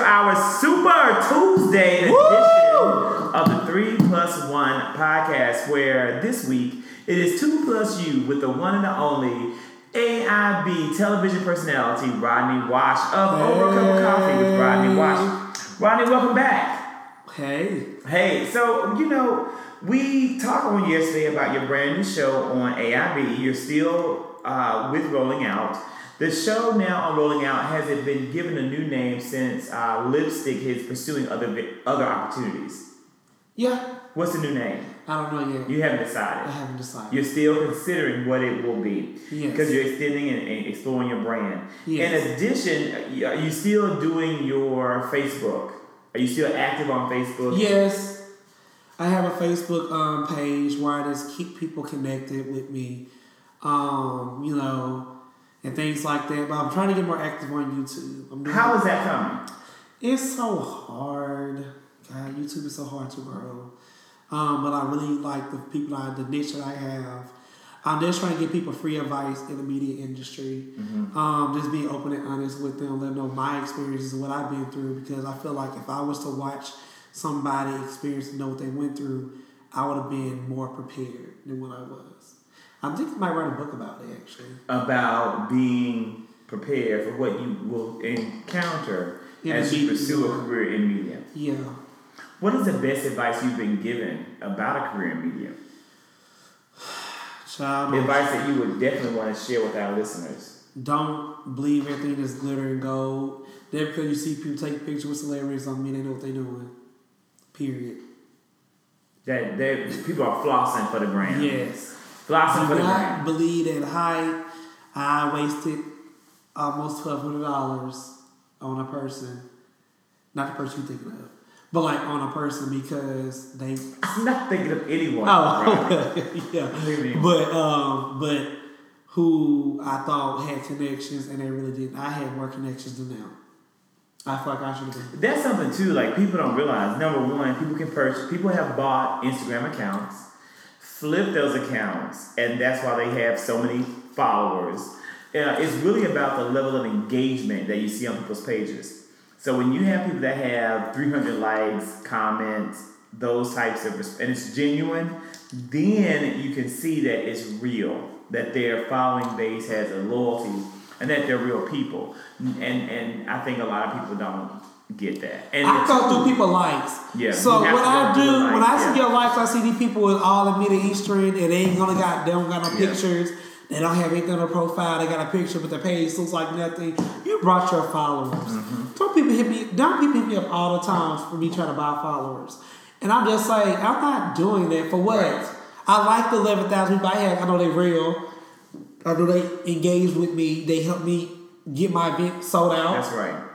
Everybody, welcome back to our Super Tuesday edition of the Three Plus One podcast, where this week it is two plus you with the one and the only AIB television personality Rodney Wash of Over a Cup of Coffee with Rodney Wash. Rodney, welcome back. Hey. Hey, so you know, we talked on yesterday about your brand new show on AIB. You're still uh, with Rolling Out. The show now on Rolling Out has it been given a new name since uh, Lipstick is pursuing other vi- other opportunities. Yeah. What's the new name? I don't know yet. You haven't decided. I haven't decided. You're still considering what it will be Yes. because you're extending and, and exploring your brand. Yes. In addition, are you still doing your Facebook? Are you still active on Facebook? Yes. I have a Facebook um, page where I just keep people connected with me, um, you know, and things like that. But I'm trying to get more active on YouTube. I'm doing How is that coming? It's so hard. God, YouTube is so hard to grow. Um, but I really like the people, I, the niche that I have. I'm just trying to give people free advice in the media industry. Um, just being open and honest with them, let them know my experiences what I've been through. Because I feel like if I was to watch somebody experience and know what they went through, I would have been more prepared than what I was. I think I might write a book about it actually. about being prepared for what you will encounter In as you pursue a career in media. Yeah. What is the best advice you've been given about a career in media? Child, Advice that you would definitely want to share with our listeners. don't believe everything that's glitter and gold. Just because you see people take pictures with celebrities don't mean they know what they're doing. Period. That that people are flossing for the gram. Yes. Flossing for the gram. believe that height. I wasted almost twelve hundred dollars on a person. Not the person you thinking of. But like on a person because they I'm not thinking of anyone. Oh, right? yeah. But um, but who I thought had connections and they really didn't. I had more connections than them. I feel like I should. That's something too. Like people don't realize. Number one, people can purchase. People have bought Instagram accounts, flip those accounts, and that's why they have so many followers. Uh, it's really about the level of engagement that you see on people's pages. So when you have people that have 300 likes, comments, those types of, and it's genuine, then you can see that it's real. That their following base has a loyalty, and that they're real people. And and I think a lot of people don't get that. And I the go through people likes. Yeah, So what I do the when I see yeah. your likes, I see these people with all the Middle Eastern and they ain't gonna got they don't got no Yeah. pictures. They don't have anything on their profile. They got a picture, but their page looks like nothing. You brought your followers. Mm-hmm. Don't people hit me? Don't people hit me up all the time for me trying to buy followers? And I'm just like, I'm not doing that for what? Right. I like the eleven thousand people I have. I know they're real. Know they engage with me. They help me get my event sold out. That's right.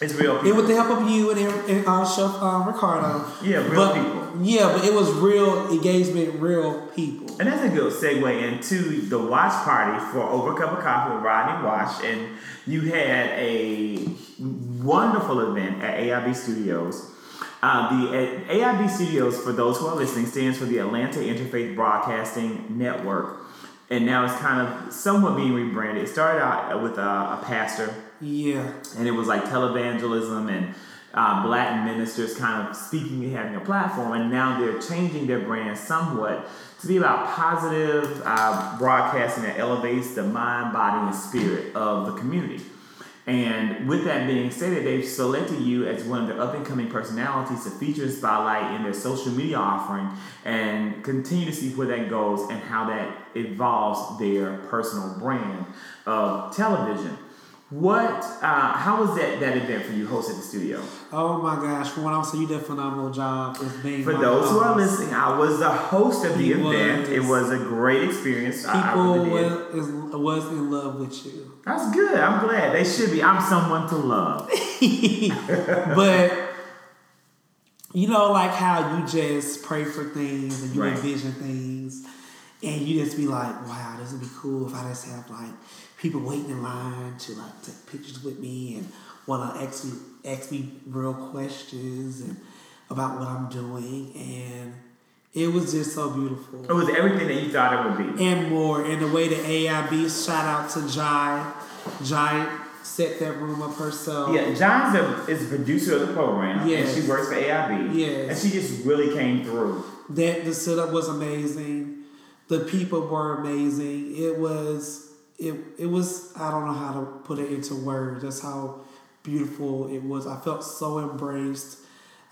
It's real And with the help of you and, and uh, Chef um, Ricardo. Yeah, real but, people. Yeah, but it was real engagement, real people. And that's a good segue into the watch party for Over a Cup of Coffee with Rodney Wash. And you had a wonderful event at AIB Studios. Uh, the AIB Studios, for those who are listening, stands for the Atlanta Interfaith Broadcasting Network. And now it's kind of somewhat being rebranded. It started out with a, a pastor Yeah. and it was like televangelism and uh, black ministers kind of speaking and having a platform and now they're changing their brand somewhat to be about positive uh, broadcasting that elevates the mind body and spirit of the community and with that being stated they've selected you as one of their up and coming personalities to feature and spotlight in their social media offering and continue to see where that goes and how that evolves their personal brand of television what? Uh, how was that that event for you, hosted the studio? Oh my gosh, For one, I'm saying, you did a phenomenal job being For those who are host. listening, I was the host of the He event. It was a great experience. I- I People really was, is, was in love with you. That's good. I'm glad they should be. I'm someone to love. but you know, like how you just pray for things and you Right. envision things, and you just be like, "Wow, this would be cool if I just have like people waiting in line to like take pictures with me and want to ask me ask me real questions and about what I'm doing." And it was just so beautiful It was everything that you thought it would be. and more. And the way the AIB shout out to Jai, Jai set that room up herself. Yeah, John's a, is the producer of the program, Yes. and she works for AIB. Yes. and she just really came through. That the setup was amazing. The people were amazing. It was it it was I don't know how to put it into words. That's how beautiful it was. I felt so embraced.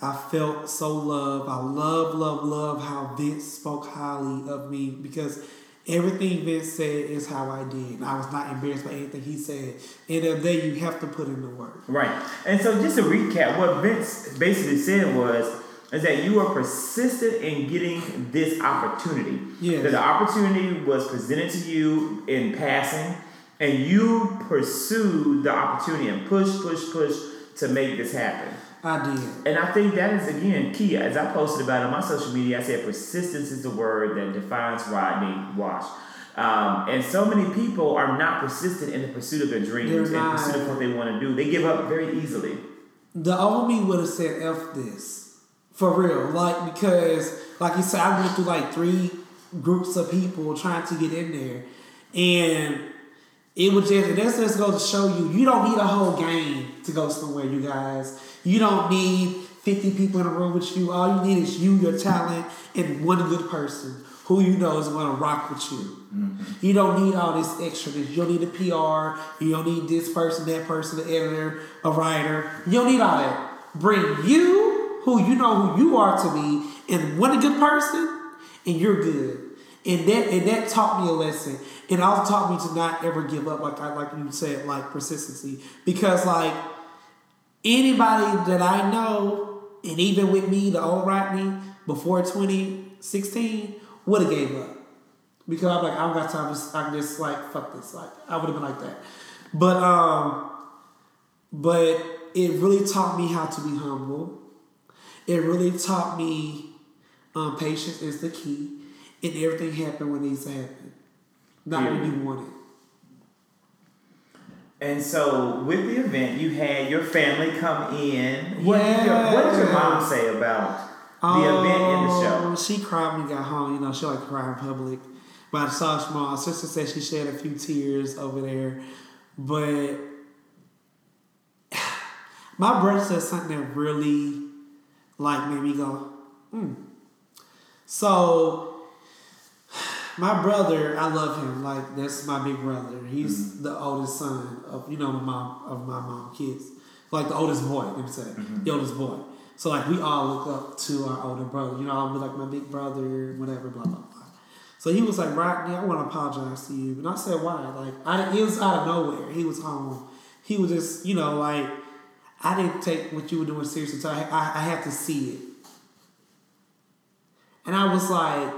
I felt so loved. I love, love, love how Vince spoke highly of me because everything Vince said is how I did. I was not embarrassed by anything he said. And day you have to put in the work. Right. And so just to recap, what Vince basically said was is that you were persistent in getting this opportunity. Yes. That the opportunity was presented to you in passing and you pursued the opportunity and push, push, push to make this happen. I did. And I think that is again key. As I posted about it on my social media, I said persistence is the word that defines Rodney Wash. Um, and so many people are not persistent in the pursuit of their dreams and pursuit of what they want to do. They give up very easily. The old me would have said F this. For real. Like, because, like you said, I went through like three groups of people trying to get in there. And it was just, and that's just goes to show you, you don't need a whole game to go somewhere, you guys. You don't need 50 people in a room with you. All you need is you, your talent, and one good person who you know is going to rock with you. Mm-hmm. You don't need all this extra. You don't need a PR. You don't need this person, that person, the editor, a writer. You don't need all that. Bring you, who you know who you are to me, and one a good person, and you're good. And that and that taught me a lesson. And also taught me to not ever give up, like I like you said, like persistency. Because like anybody that I know, and even with me, the old Rodney, before 2016, would have gave up. Because I'm like, I don't got time to, I can just like, fuck this. Like, I would have been like that. But, um, but it really taught me how to be humble. It really taught me um, patience is the key. And everything happened when it needs to happen. Not when you want it. And so with the event, you had your family come in. What, did, your, what did your mom say about the event and the show? She cried when we got home. You know, she like to cry in public. But I saw. Sister said she shed a few tears over there. But my brother said something that really like made me go, hmm. So my brother, I love him. Like that's my big brother. He's the oldest son of you know my mom of my mom kids. Like the oldest boy, let me say, the oldest boy. So like we all look up to our older brother. You know, I'm like my big brother, whatever, blah blah blah. So he was like, Rodney, I want to apologize to you. And I said, why? Like I, it was out of nowhere. He was home. He was just, you know, like I didn't take what you were doing seriously. So I, I, I had to see it. And I was like,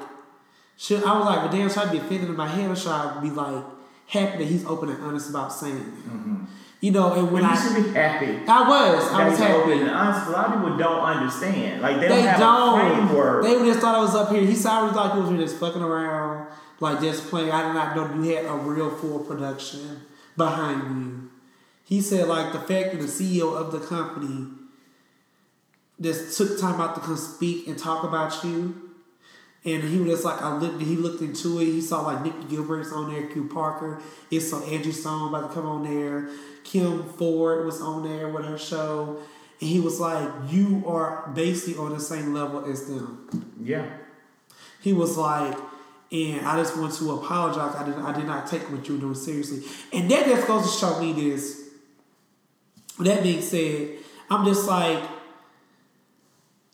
should I was like, but damn, should I be offended in my head or should I be like happy that he's open and honest about saying it? Mm-hmm. You know, and when Well, you I should be happy. I was, I that was he's open happy. and honest. A lot of people don't understand. Like they, They don't have don't. a framework. They just thought I was up here. He saw me like he was just fucking around, like just playing. I did not know you had a real full production behind you. He said like the fact that the CEO of the company just took time out to come speak and talk about you. And he was just like, I looked. He looked into it. He saw like Nikki Gilbert's on there, Q Parker. It saw Angie Stone about to come on there. Kim Ford was on there with her show, and he was like, "You are basically on the same level as them." yeah. He was like, and I just want to apologize. I did, I did not take what you were doing seriously, and that just goes to show me this. That being said, I'm just like,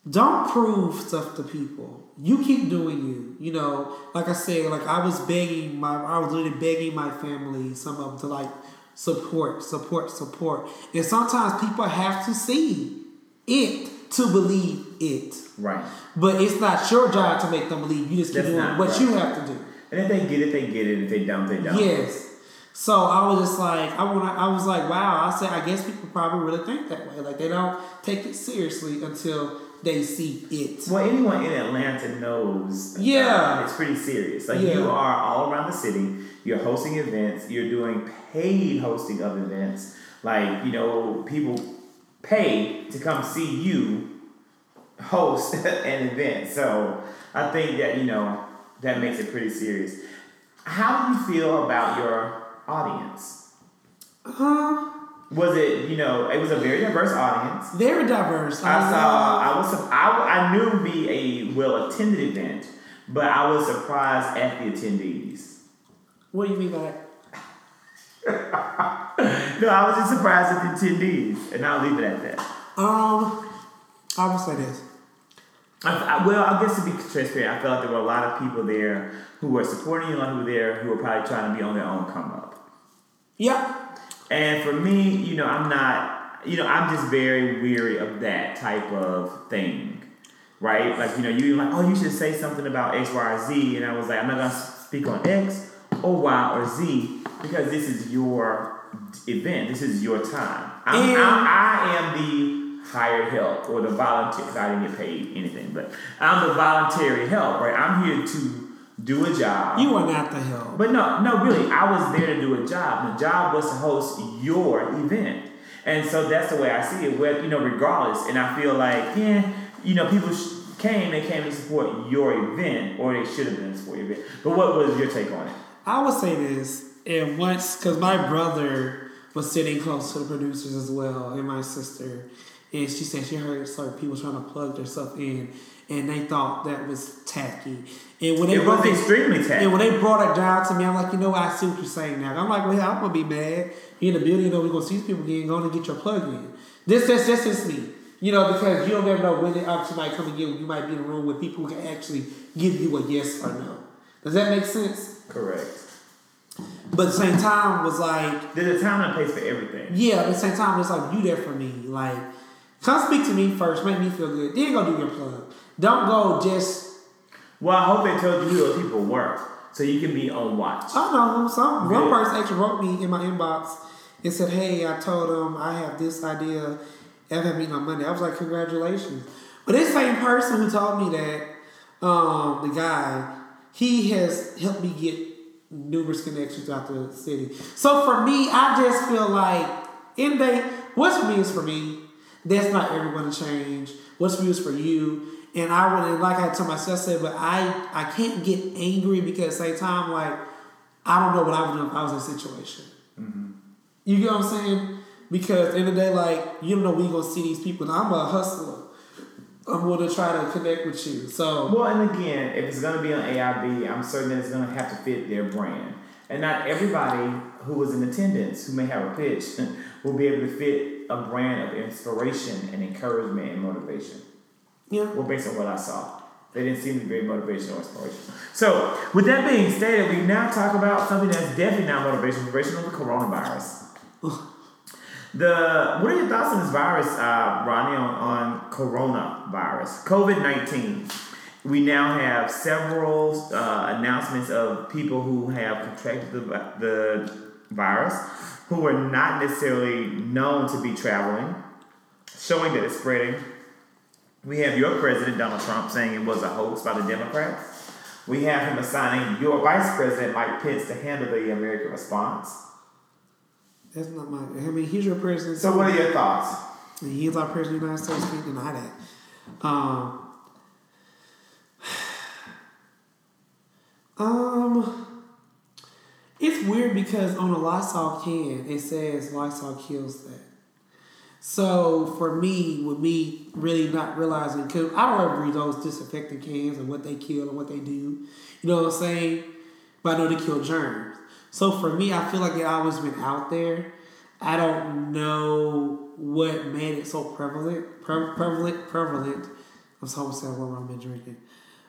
don't prove stuff to people. You keep doing you. You know, like I said, like I was begging my, I was literally begging my family, some of them to like support, support, support. And sometimes people have to see it to believe it. Right. But it's not your job to make them believe. You just keep That's doing what right. you have to do. And if they get it, they get it. If they don't, they don't. Yes. So I was just like, I want. I was like, wow. I said, I guess people probably really think that way. Like they don't take it seriously until they see it. Well, anyone in Atlanta knows. Yeah. it's pretty serious. Like Yeah. you are all around the city. You're hosting events. You're doing paid hosting of events. Like you know, people pay to come see you host an event. So I think that you know that makes it pretty serious. How do you feel about your audience? Uh, Was it, you know, it was a very diverse audience. Very diverse. I saw, I was, I, I knew it would be a well attended event, but I was surprised at the attendees. What do you mean by that? no, I was just surprised at the attendees, and I'll leave it at that. Um, I will say this. I, I, well, I guess to be transparent, I felt like there were a lot of people there who were supporting you, a lot of people there who were probably trying to be on their own come up. Yeah. And for me, you know, I'm not, you know, I'm just very weary of that type of thing, right? Like, you know, you like, oh, you should say something about X, Y, or Z, and I was like, I'm not gonna speak on X or Y or Z because this is your event, this is your time. I'm, And- I'm, I am the hired help or the volunteer. Cause I didn't get paid anything, but I'm the voluntary help, right? I'm here to do a job. You are not the help. But no, no, really, I was there to do a job. The job was to host your event, and so that's the way I see it. With you know, regardless, and I feel like yeah, you know, people sh- came, they came to support your event, or they should have been support your event. But what was your take on it? I would say this, and once, because my brother was sitting close to the producers as well, and my sister, and she said she heard certain people trying to plug their stuff in, and they thought that was tacky. And when they It was brought it, extremely tacky. and when they brought it down to me, I'm like, you know what? I see what you're saying now. I'm like, well, yeah, I'm gonna be mad. You in the building, you know, we're gonna see these people getting going to get your plug in. This, this, this is me. You know, because you don't never know when the opportunity might come again. You might be in a room with people who can actually give you a yes or no. Does that make sense? Correct. But at the same time, was like, There's a time and place for everything. yeah, at the same time, it's like, you there for me. Like, come speak to me first, make me feel good. Then go do your plug. Don't go just, Well, I hope they told you who those people were, so you can be on watch. I know, some, one Yeah. person actually wrote me in my inbox and said, hey, I told them I have this idea. I have a meeting on Monday. I was like, congratulations. But this same person who told me that, um, the guy, he has helped me get numerous connections throughout the city. So for me, I just feel like in day, what's for me is for me. That's not everyone to change. What's for you is for you. And I would and like I told myself said, but I I can't get angry because at the same time, like I don't know what I would do if I was in a situation. Mm-hmm. You get what I'm saying? Because at the end of the day, like you don't know we gonna see these people. And I'm a hustler. I'm gonna try to connect with you. So Well, and again, if it's going to be on AIB, I'm certain that it's going to have to fit their brand. And not everybody who was in attendance, who may have a pitch, will be able to fit a brand of inspiration and encouragement and motivation. yeah. Well, based on what I saw, they didn't seem to be very motivational or inspirational. So, with that being stated, we now talk about something that's definitely not motivational, motivational, the coronavirus. The what are your thoughts on this virus, uh, Rodney, on, on coronavirus, COVID nineteen? We now have several uh, announcements of people who have contracted the, the virus, who are not necessarily known to be traveling, showing that it's spreading. We have your president, Donald Trump, saying it was a hoax by the Democrats. We have him assigning your vice president, Mike Pence, to handle the American response. That's not my. I mean, he's your president. So, what are your thoughts? He's our president of the United States. Can't deny that. Um. Um. It's weird because on a Lysol can it says Lysol kills that. So for me, with me really not realizing, cause I don't ever read those disinfectant cans and what they kill and what they do. You know what I'm saying? But I know they kill germs. So for me, I feel like it always been out there. I don't know what made it so prevalent, pre- prevalent, prevalent. I'm sorry, say what I've been drinking.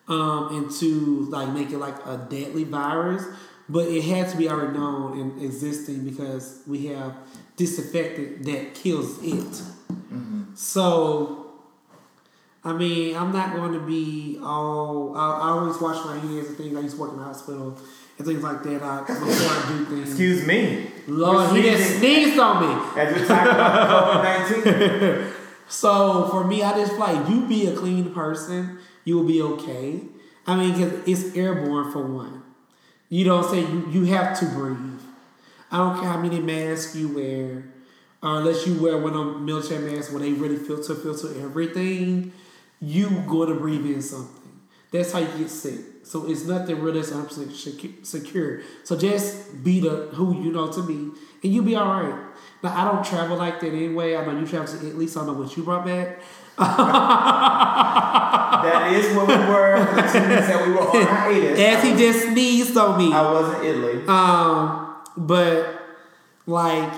Um, and to like make it like a deadly virus, but it had to be already known and existing because we have disinfectant that kills it. Mm-hmm. So, I mean, I'm not going to be all. I, I always wash my hands and things. I used to work in the hospital and things like that. I, before I do things. Excuse me. Lord, he just sneezed on me. As we talk about COVID 19. So for me, I just like you be a clean person, you will be okay. I mean, because it's airborne for one. You don't say you, you have to breathe. I don't care how many masks you wear, or unless you wear one of them military masks where they really filter filter everything, you going to breathe in something. That's how you get sick. So it's nothing really that's 100% secure. So just be the who you know to be, and you'll be all right. Now, I don't travel like that anyway. I know you travel to at least I know what you brought back. That is where we were for the two weeks that we were on hiatus. As he just sneezed on me. I was in Italy. Um, but like,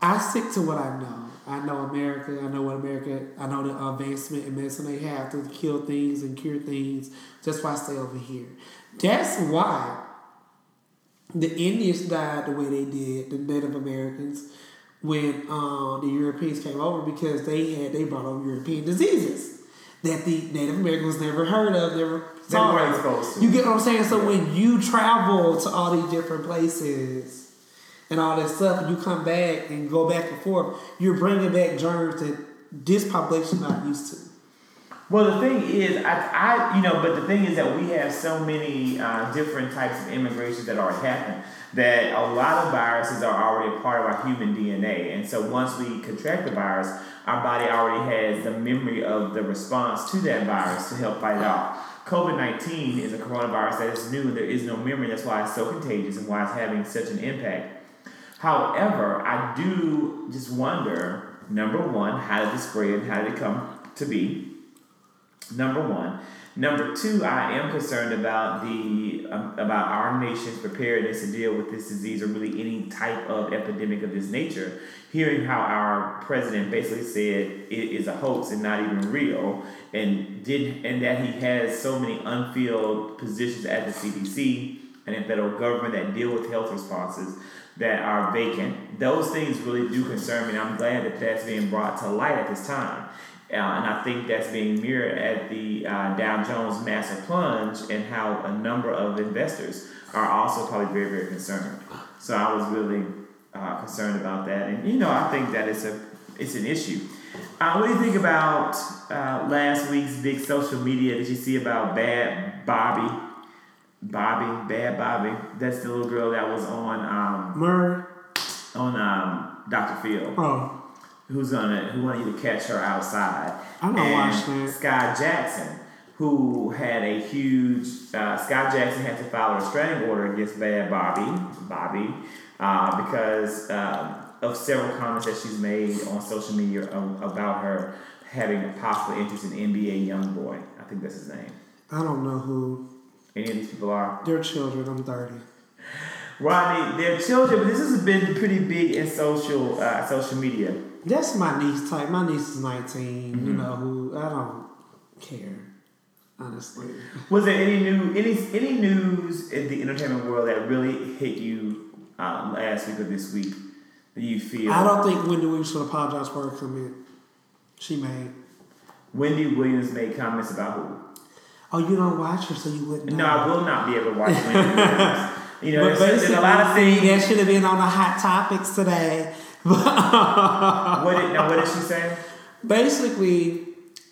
I stick to what I know. I know America. I know what America. I know the advancement in medicine they have to kill things and cure things. That's why I stay over here. That's why the Indians died the way they did. The Native Americans when uh, the Europeans came over because they had they brought over European diseases that the Native Americans never heard of, never They saw. weren't exposed to. You get what I'm saying? So when you travel to all these different places and all that stuff, and you come back and go back and forth, you're bringing back germs that this population not used to. Well, the thing is, I, I, you know, but the thing is that we have so many uh, different types of immigration that already happen that a lot of viruses are already a part of our human DNA. And so once we contract the virus, our body already has the memory of the response to that virus to help fight it off. COVID 19 is a coronavirus that is new and there is no memory. That's why it's so contagious and why it's having such an impact. However, I do just wonder number one, how did it spread? How did it come to be? Number one. Number two, I am concerned about the um, about our nation's preparedness to deal with this disease or really any type of epidemic of this nature. Hearing how our president basically said it is a hoax and not even real, and did and that he has so many unfilled positions at the CDC and in federal government that deal with health responses that are vacant. Those things really do concern me, I'm glad that that's being brought to light at this time. Uh, and I think that's being mirrored at the uh, Dow Jones massive plunge, and how a number of investors are also probably very, very concerned. So I was really uh, concerned about that, and you know, I think that it's a it's an issue. Uh, what do you think about uh, last week's big social media? Did you see about Bad Bobby? Bobby, Bad Bobby. That's the little girl that was on um, Murray, on um, Dr. Phil oh, who's gonna who wanted you to catch her outside. I'm not and watching that. Skai Jackson, who had a huge uh, Skai Jackson had to file a restraining order against Bad Bobby, Bobby, uh, because um, of several comments that she's made on social media about her having a possible interest in NBA YoungBoy. I think that's his name. I don't know who. Any of these people are. They're children. I'm 30. Rodney, they're children, but this has been pretty big in social uh, social media. That's my niece type. My niece is 19. Mm-hmm. You know who? I don't care, honestly. Was there any new any any news in the entertainment world that really hit you um, last week or this week that you feel? I don't think Wendy Williams should apologize for her comment she made. Wendy Williams made comments about who? Oh, you don't watch her, so you wouldn't know. No, I will not be able to watch Wendy Williams. You know, But there's, there's a lot of things. that should have been on the hot topics today. What did now? What did she say? basically,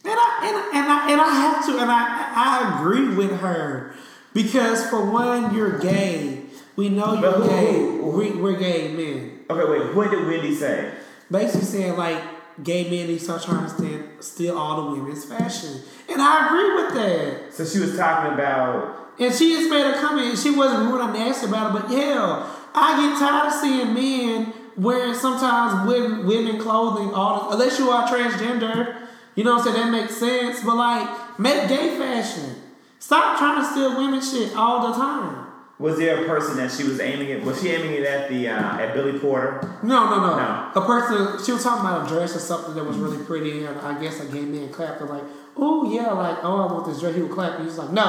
and I and, I- and I and I have to, and I I agree with her because for one, you're gay. We know you're who- gay. who- who- We, we're gay men. Okay, wait. What did Wendy say? Basically saying like gay men need to start trying to stand, steal all the women's fashion, and I agree with that. So she was talking about. And she just made a comment, and she wasn't rude or nasty about it, but yeah, I get tired of seeing men wearing sometimes women, women clothing, all this, unless you are transgender. You know what I'm saying? That makes sense. But like, make gay fashion. Stop trying to steal women shit all the time. Was there a person that she was aiming at? Was she aiming it at the uh, at Billy Porter? No, no, no, No. A person, she was talking about a dress or something that was really pretty, and I guess a gay man clapped. Like, oh, yeah, like, oh, I want this dress. He would clap. And he's like, no,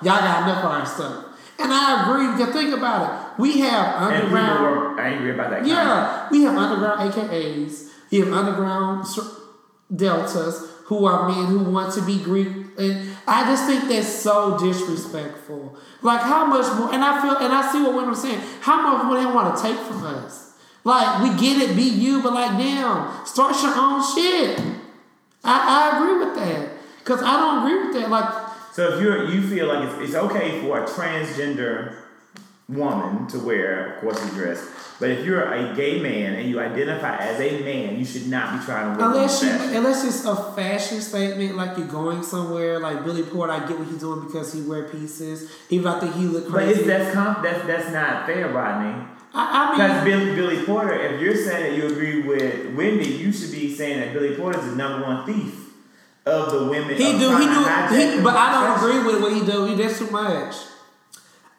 y'all got enough of our stuff. And I agree, because think about it. We have And people underground. were angry about that. comment. Yeah, we have underground AKAs. We have underground deltas who are men who want to be Greek, and I just think that's so disrespectful. Like how much more? And I feel, and I see what women are saying. How much more they want to take from us? Like we get it, be you, but like damn, start your own shit. I, I agree with that because I don't agree with that. Like So if you're you feel like it's, it's okay for a transgender woman to wear, of course, a dress. But if you're a gay man and you identify as a man, you should not be trying to wear Unless you, unless it's a fashion statement, like you're going somewhere, like Billy Porter, I get what he's doing because he wear pieces. Even I think he look But crazy. it's, that's com- that's that's not fair, Rodney. I, I Because Billy, Billy Porter, if you're saying that you agree with Wendy, you should be saying that Billy Porter is the number one thief of the women. he do, he do, he, but I don't fashion. agree with what he do. He that's too much.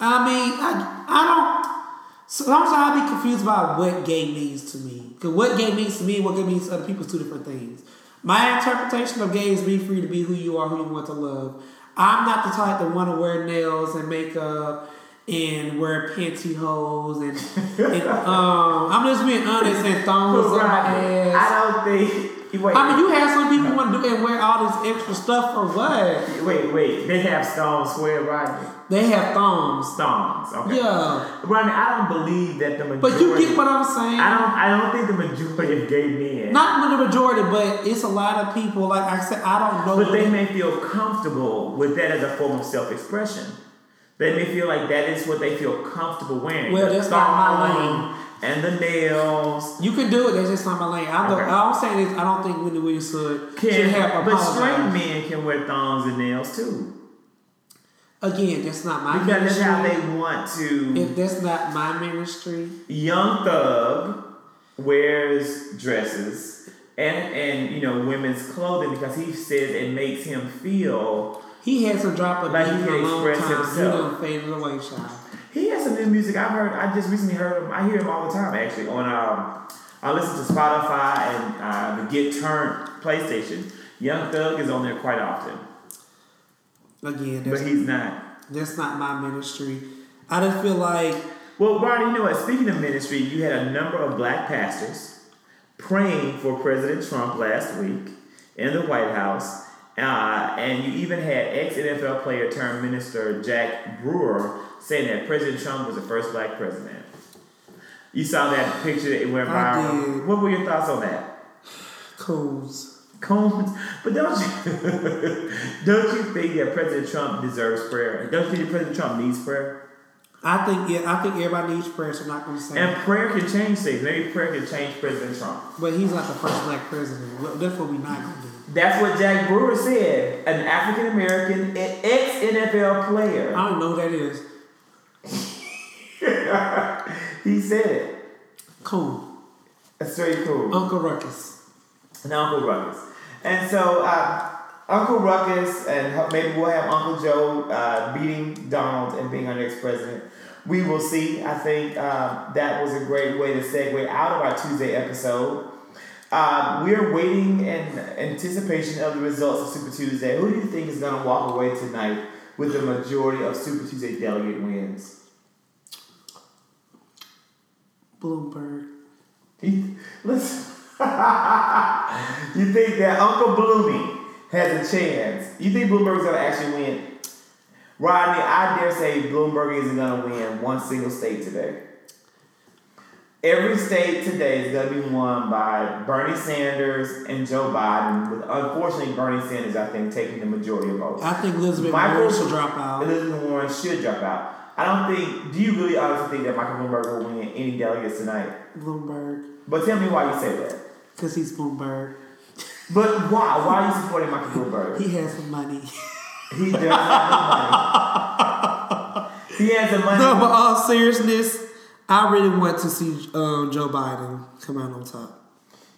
I mean, I, I don't. Sometimes I'll be confused about what gay means to me. Because what gay means to me and what gay means to other people is two different things. My interpretation of gay is be free to be who you are, who you want to love. I'm not the type that want to wear nails and makeup and wear pantyhose and, and um, I'm just being honest and thongs on my ass. I don't think. Wait, I mean, you have some people want to do and wear all this extra stuff for what? wait, wait. They have stones swear, Rodney. They have thumbs. Stones. Okay. Yeah, Rodney, I don't believe that the majority. but you get what I'm saying. I don't. I don't think the majority of gay men. Not the majority, but it's a lot of people. Like I said, I don't know. But they may feel comfortable with that as a form of self-expression. They may feel like that is what they feel comfortable wearing. Well, The that's not my thong And the nails. you can do it. That's just not my lane. I don't. Okay. All I'm saying is I don't think Wendy Williams should, should Can, have but straight men can wear thongs and nails too. Again, that's not my Because that's how they want to. if that's not my ministry, Young Thug wears dresses and and you know women's clothing because he says it makes him feel he had some drop of Like he a can long express time. himself. He done faded away, child. He has some new music. I've heard. I just recently heard him. I hear him all the time. Actually, on um, I listen to Spotify and uh, the Get Turnt PlayStation. Young Thug is on there quite often, Again, but that's, he's not. that's not my ministry. I just feel like Well, Barney, you know what? Speaking of ministry, you had a number of black pastors praying for President Trump last week in the White House. Uh, and you even had ex NFL player turned minister Jack Brewer saying that President Trump was the first black president. You saw that picture that it went viral. What were your thoughts on that? Coons. Combs, but don't you don't you think that President Trump deserves prayer? Don't you think that President Trump needs prayer? I think yeah, I think everybody needs prayer. So I'm not gonna say. That. And prayer can change things. Maybe prayer can change President Trump. But he's not the first black president. That's what we're not gonna do. That's what Jack Brewer said. An African American ex NFL player. I don't know who that is. he said it. Cool. That's very cool. Uncle Ruckus. And Uncle Ruckus. And so uh, Uncle Ruckus and maybe we'll have Uncle Joe uh, beating Donald and being our next president. We will see. I think uh, that was a great way to segue out of our Tuesday episode. Uh, we're waiting in anticipation of the results of Super Tuesday. Who do you think is going to walk away tonight with the majority of Super Tuesday delegate wins? Bloomberg. He- Listen, you think that Uncle Bloomy has a chance? You think Bloomberg's gonna actually win? Rodney, I dare say Bloomberg isn't gonna win one single state today. Every state today is gonna be won by Bernie Sanders and Joe Biden, with unfortunately Bernie Sanders, I think, taking the majority of votes. I think Elizabeth Michael- Warren should drop out. Elizabeth Warren should drop out. I don't think. Do you really honestly think that Michael Bloomberg will win any delegates tonight? Bloomberg. But tell me why you say that. Because he's Bloomberg. But why? Why are you supporting Michael Bloomberg? He has some money. He does have the money. He has the money. no, but all seriousness, I really want to see um, Joe Biden come out on top.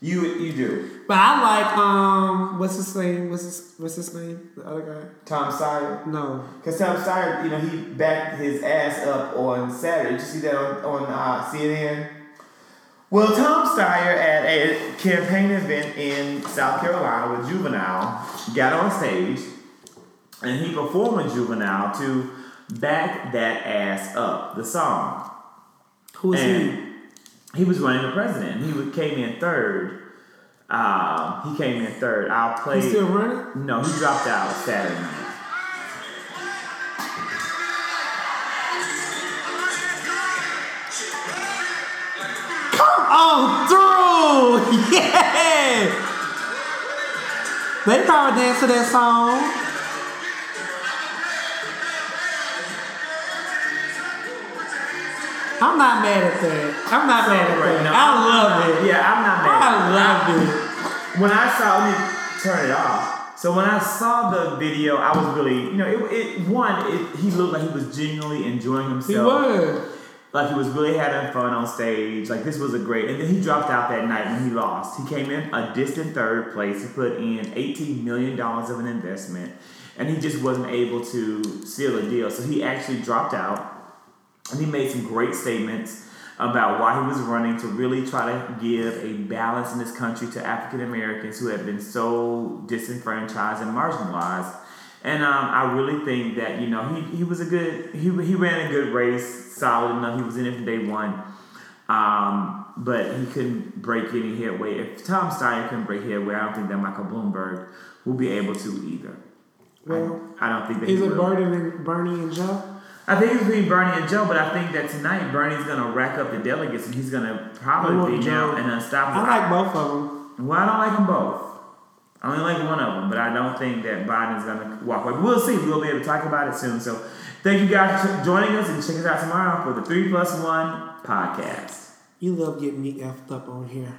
You you do. But I like um, what's his name? What's his what's his name? The other guy? Tom Steyer. No, Because Tom Steyer, you know, he backed his ass up on Saturday. Did you see that on, on uh, CNN? Well, Tom Steyer at a campaign event in South Carolina with Juvenile got on stage and he performed with Juvenile to back that ass up, the song. Who he? and he was running for president. He came in third. Um, he came in third. I'll play. He's still running. no, he dropped out Saturday night. Oh, through! Yeah! They probably dance to that song. I'm not mad at that. I'm not mad at Right, that. no, I love it. Yeah, I'm not mad. I love it. when I saw, let me turn it off. So when I saw the video, I was really, you know, it, it one, it, he looked like he was genuinely enjoying himself. He was. Like he was really having fun on stage. Like this was a great. And then he dropped out that night when he lost. He came in a distant third place. He put in eighteen million dollars of an investment, and he just wasn't able to seal a deal. So he actually dropped out, and he made some great statements about why he was running to really try to give a balance in this country to African Americans who have been so disenfranchised and marginalized. And um, I really think that you know he, he was a good he, he ran a good race, solid enough. He was in it from day one, um, but he couldn't break any headway. If Tom Steyer couldn't break headway, I don't think that Michael Bloomberg will be able to either. Well, I, I don't think that Is he it will. Bernie and Bernie and Joe? I think it's between Bernie and Joe, but I think that tonight Bernie's gonna rack up the delegates and he's gonna probably want be now Joe. an unstoppable. I like both of them. Well, I don't like them both. I only like one of them, but I don't think that Biden's gonna walk away. We'll see. We'll be able to talk about it soon. So, thank you guys for joining us, and check us out tomorrow for the Three Plus One podcast. You love getting me effed up on here.